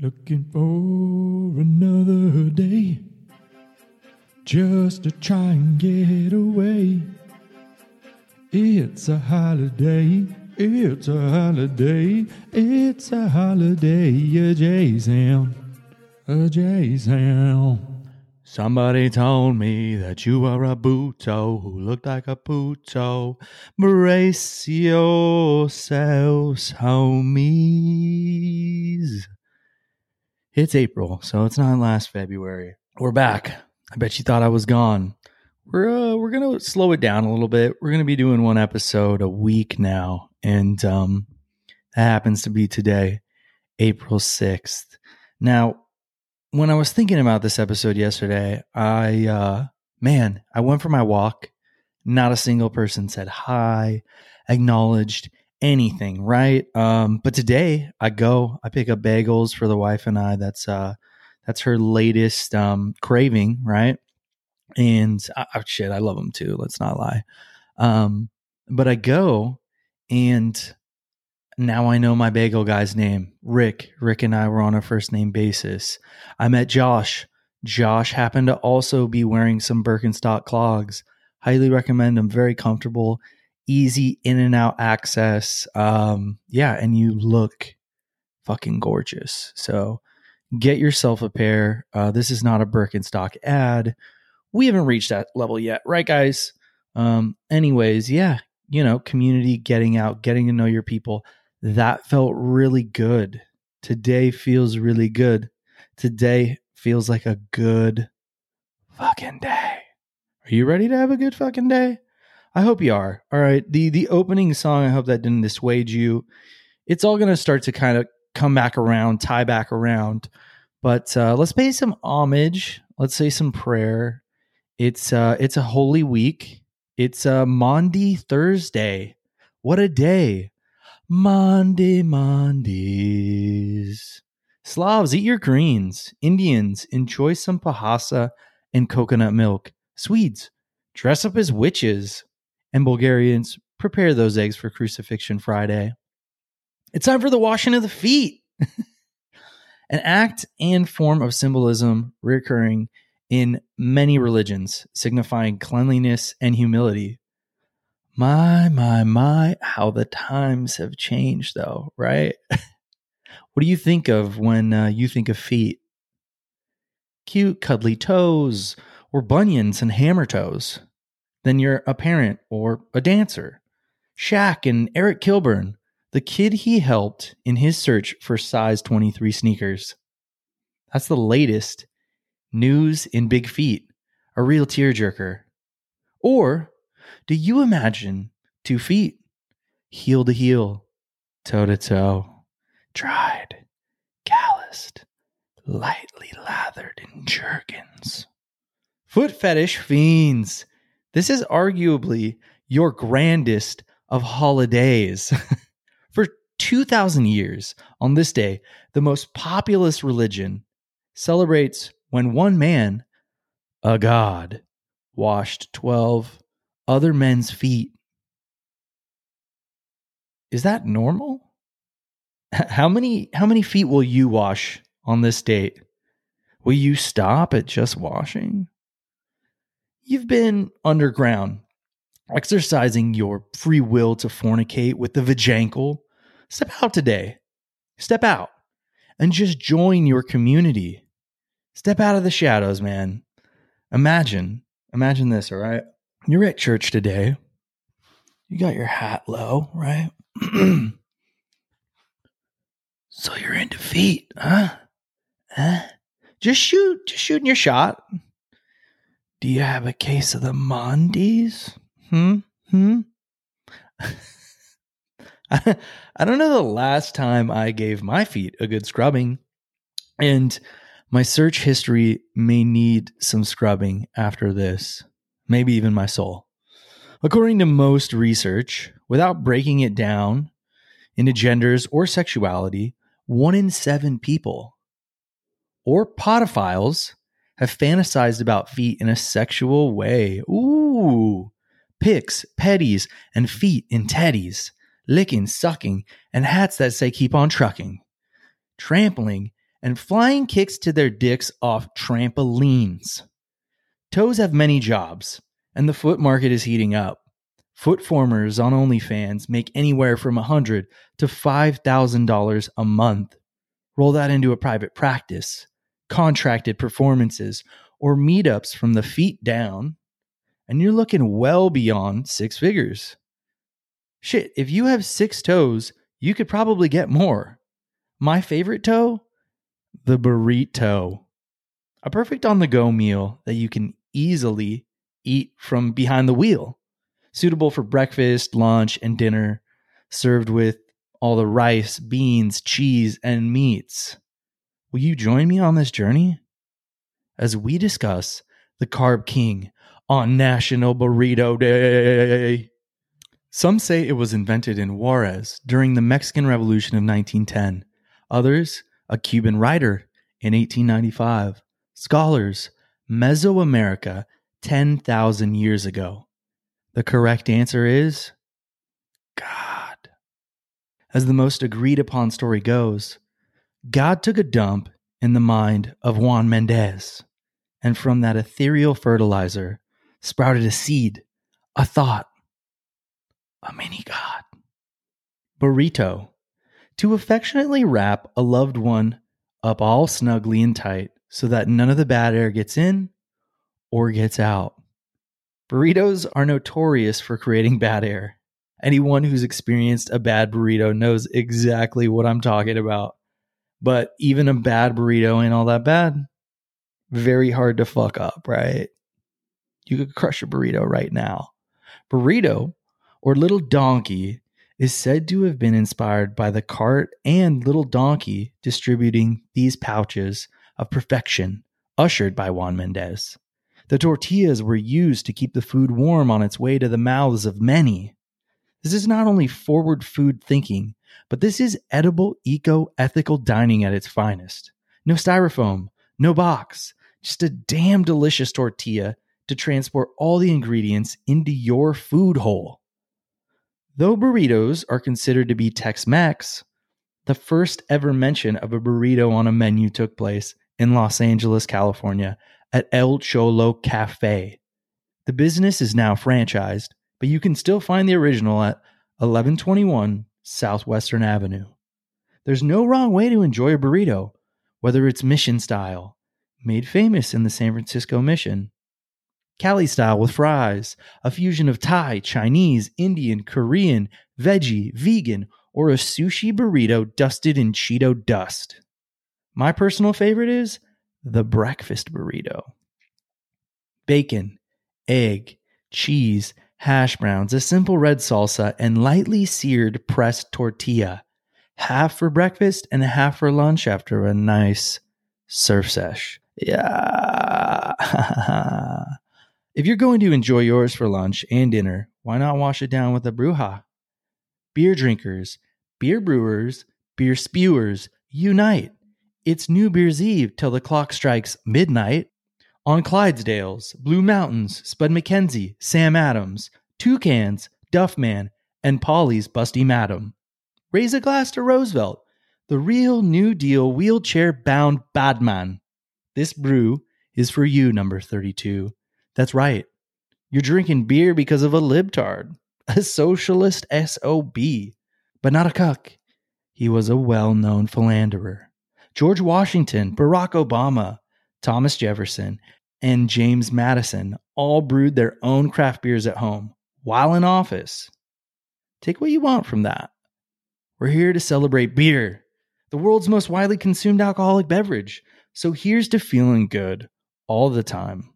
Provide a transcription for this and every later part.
Looking for another day just to try and get away. It's a holiday. It's a holiday. It's a holiday. A J sound. A J sound. Somebody told me that you were a Buto who looked like a Puto. Brace yourselves, homies. It's April, so it's not last February. We're back. I bet you thought I was gone. We're uh, we're gonna slow it down a little bit. We're gonna be doing one episode a week now, and um, that happens to be today, April sixth. Now, when I was thinking about this episode yesterday, I uh, man, I went for my walk. Not a single person said hi, acknowledged anything, right? Um, but today I go, I pick up bagels for the wife and I. That's uh, that's her latest um, craving, right? And oh, shit, I love them too. Let's not lie. Um, but I go, and now I know my bagel guy's name, Rick. Rick and I were on a first name basis. I met Josh. Josh happened to also be wearing some Birkenstock clogs. Highly recommend them. Very comfortable, easy in and out access. Um, yeah, and you look fucking gorgeous. So get yourself a pair. Uh, this is not a Birkenstock ad. We haven't reached that level yet, right, guys? Um, anyways, yeah, you know, community, getting out, getting to know your people. That felt really good. Today feels really good. Today feels like a good fucking day. Are you ready to have a good fucking day? I hope you are. All right. The the opening song, I hope that didn't dissuade you. It's all gonna start to kind of come back around, tie back around. But uh, let's pay some homage. Let's say some prayer. It's uh it's a holy week. It's uh Maundy Thursday. What a day. Monday Mondays. Slavs, eat your greens. Indians, enjoy some Pesaha and coconut milk. Swedes, dress up as witches. And Bulgarians, prepare those eggs for Crucifixion Friday. It's time for the washing of the feet. An act and form of symbolism recurring in many religions, signifying cleanliness and humility. My, my, my, how the times have changed, though, right? what do you think of when uh, you think of feet? Cute, cuddly toes, or bunions and hammer toes. Then you're a parent or a dancer. Shaq and Eric Kilburn, the kid he helped in his search for size 23 sneakers. That's the latest news in big feet, a real tearjerker. Or do you imagine two feet, heel to heel, toe to toe, dried, calloused, lightly lathered in Jergens? Foot fetish fiends. This is arguably your grandest of holidays. For 2,000 years, on this day, the most populous religion celebrates when one man, a god, washed 12 other men's feet. Is that normal? How many how many feet will you wash on this date? Will you stop at just washing? You've been underground, exercising your free will to fornicate with the vajankle. Step out today. Step out and just join your community. Step out of the shadows, man. Imagine, imagine this, all right? You're at church today. You got your hat low, right? so you're in defeat, huh? Huh? Just shoot, just shooting your shot. Do you have a case of the Mondays? Hmm? Hmm? I, don't know the last time I gave my feet a good scrubbing. And my search history may need some scrubbing after this, maybe even my soul. According to most research, without breaking it down into genders or sexuality, one in seven people or podophiles have fantasized about feet in a sexual way. Ooh, picks, petties, and feet in teddies, licking, sucking, and hats that say keep on trucking, trampling and flying kicks to their dicks off trampolines. Toes have many jobs, and the foot market is heating up. Foot formers on OnlyFans make anywhere from 100 to $5,000 a month. Roll that into a private practice, contracted performances, or meetups from the feet down, and you're looking well beyond six figures. Shit, if you have six toes, you could probably get more. My favorite toe? The burrito. A perfect on the go meal that you can easily eat from behind the wheel. Suitable for breakfast, lunch, and dinner, served with all the rice, beans, cheese, and meats. Will you join me on this journey? As we discuss the Carb King on National Burrito Day. Some say it was invented in Juarez during the Mexican Revolution of 1910. Others, a Cuban writer in 1895. Scholars, Mesoamerica 10,000 years ago. The correct answer is God. As the most agreed upon story goes, God took a dump in the mind of Juan Mendez, and from that ethereal fertilizer sprouted a seed, a thought, a mini god. Burrito. To affectionately wrap a loved one up all snugly and tight so that none of the bad air gets in or gets out. Burritos are notorious for creating bad air. Anyone who's experienced a bad burrito knows exactly what I'm talking about. But even a bad burrito ain't all that bad. Very hard to fuck up, right? You could crush a burrito right now. Burrito or Little Donkey is said to have been inspired by the cart and Little Donkey distributing these pouches of perfection ushered by Juan Mendez. The tortillas were used to keep the food warm on its way to the mouths of many. This is not only forward food thinking, but this is edible, eco ethical dining at its finest. No styrofoam, no box, just a damn delicious tortilla to transport all the ingredients into your food hole. Though burritos are considered to be Tex Mex, the first ever mention of a burrito on a menu took place in Los Angeles, California at El Cholo Cafe. The business is now franchised, but you can still find the original at 1121 Southwestern Avenue. There's no wrong way to enjoy a burrito, whether it's mission style, made famous in the San Francisco Mission, Cali style with fries, a fusion of Thai, Chinese, Indian, Korean, veggie, vegan, or a sushi burrito dusted in Cheeto dust. My personal favorite is the breakfast burrito. Bacon, egg, cheese, hash browns, a simple red salsa, and lightly seared pressed tortilla. Half for breakfast and half for lunch after a nice surf sesh. Yeah. If you're going to enjoy yours for lunch and dinner, why not wash it down with a Brewha? Beer drinkers, beer brewers, beer spewers, unite. It's New Beer's Eve till the clock strikes midnight. On Clydesdales, Blue Mountains, Spud MacKenzie, Sam Adams, Toucans, Duffman, and Polly's Busty Madam. Raise a glass to Roosevelt, the real New Deal wheelchair bound badman. This brew is for you, number 32. That's right. You're drinking beer because of a libtard, a socialist SOB, but not a cuck. He was a well known philanderer. George Washington, Barack Obama, Thomas Jefferson, and James Madison all brewed their own craft beers at home while in office. Take what you want from that. We're here to celebrate beer, the world's most widely consumed alcoholic beverage. So here's to feeling good all the time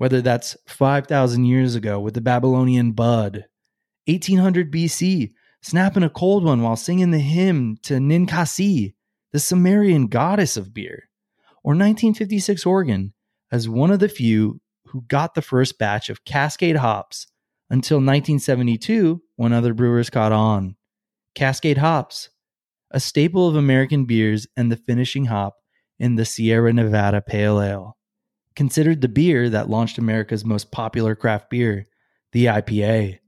whether that's 5,000 years ago with the Babylonian bud, 1800 BC, snapping a cold one while singing the hymn to Ninkasi, the Sumerian goddess of beer, or 1956 Oregon as one of the few who got the first batch of Cascade hops until 1972 when other brewers caught on. Cascade hops, a staple of American beers and the finishing hop in the Sierra Nevada Pale Ale considered the beer that launched America's most popular craft beer, the IPA.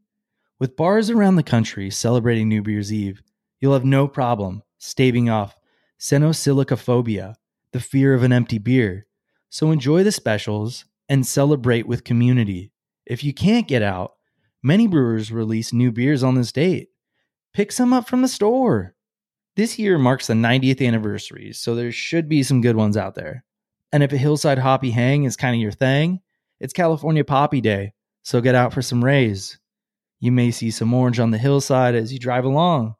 With bars around the country celebrating New Beer's Eve, you'll have no problem staving off Cenosilicophobia, the fear of an empty beer. So enjoy the specials and celebrate with community. If you can't get out, many brewers release new beers on this date. Pick some up from the store. This year marks the 90th anniversary, so there should be some good ones out there. And if a hillside hoppy hang is kind of your thing, it's California Poppy Day, so get out for some rays. You may see some orange on the hillside as you drive along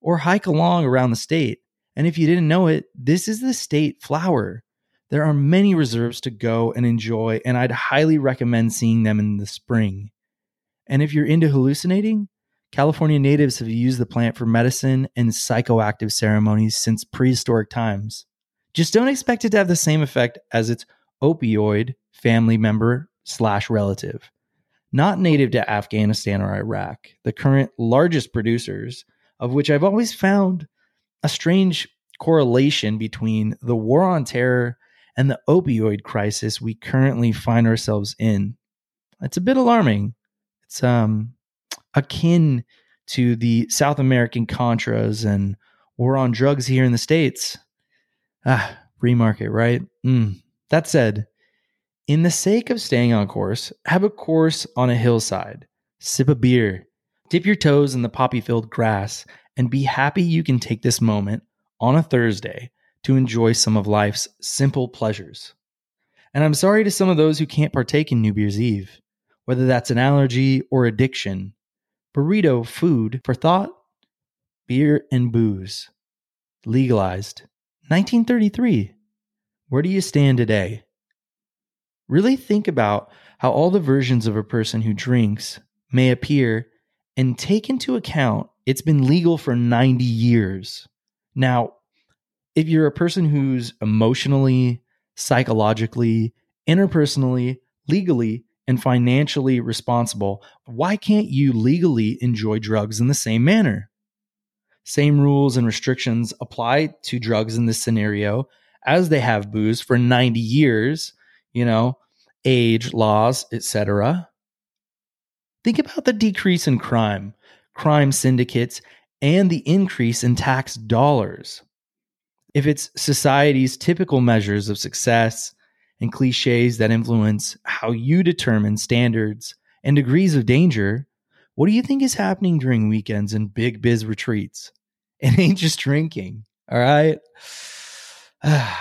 or hike along around the state. And if you didn't know it, this is the state flower. There are many reserves to go and enjoy, and I'd highly recommend seeing them in the spring. And if you're into hallucinating, California natives have used the plant for medicine and psychoactive ceremonies since prehistoric times. Just don't expect it to have the same effect as its opioid family member slash relative. Not native to Afghanistan or Iraq, the current largest producers, of which I've always found a strange correlation between the war on terror and the opioid crisis we currently find ourselves in. It's a bit alarming. It's um akin to the South American Contras and war on drugs here in the States. Ah, free market, right? Mm. That said, in the sake of staying on course, have a course on a hillside, sip a beer, dip your toes in the poppy filled grass, and be happy you can take this moment on a Thursday to enjoy some of life's simple pleasures. And I'm sorry to some of those who can't partake in New Beer's Eve, whether that's an allergy or addiction burrito food for thought, beer and booze. Legalized. 1933. Where do you stand today? Really think about how all the versions of a person who drinks may appear and take into account it's been legal for 90 years. Now, if you're a person who's emotionally, psychologically, interpersonally, legally and financially responsible, why can't you legally enjoy drugs in the same manner? Same rules and restrictions apply to drugs in this scenario as they have booze for 90 years, you know, age, laws, etc. Think about the decrease in crime, crime syndicates, and the increase in tax dollars. If it's society's typical measures of success, and cliches that influence how you determine standards and degrees of danger, what do you think is happening during weekends and big biz retreats? It ain't just drinking, all right?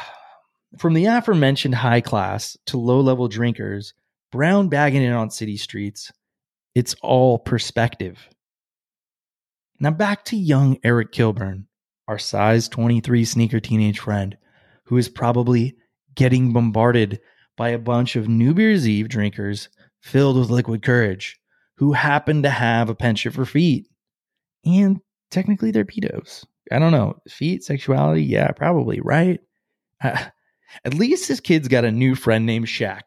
From the aforementioned high class to low level drinkers, brown bagging it on city streets, it's all perspective. Now back to young Eric Kilburn, our size 23 sneaker teenage friend, who is probably getting bombarded by a bunch of New Beer's Eve drinkers filled with liquid courage who happen to have a penchant for feet. And technically, they're pedos. I don't know. Feet, sexuality? Yeah, probably, right? Uh, at least this kid's got a new friend named Shaq,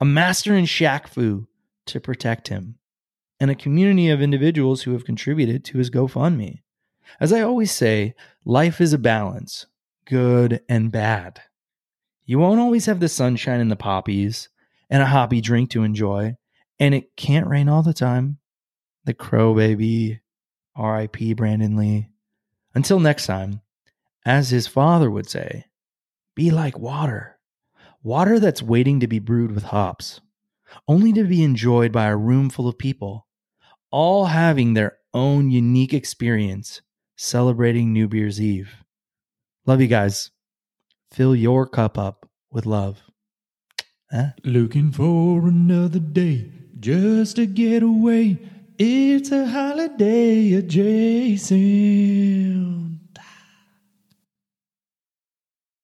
a master in Shaq Fu to protect him, and a community of individuals who have contributed to his GoFundMe. As I always say, life is a balance, good and bad. You won't always have the sunshine and the poppies and a hoppy drink to enjoy, and it can't rain all the time. The Crow Baby, R.I.P. Brandon Lee. Until next time, as his father would say, be like water. Water that's waiting to be brewed with hops, only to be enjoyed by a room full of people, all having their own unique experience celebrating New Beer's Eve. Love you guys. Fill your cup up with love. Huh? Looking for another day just to get away. It's a holiday adjacent.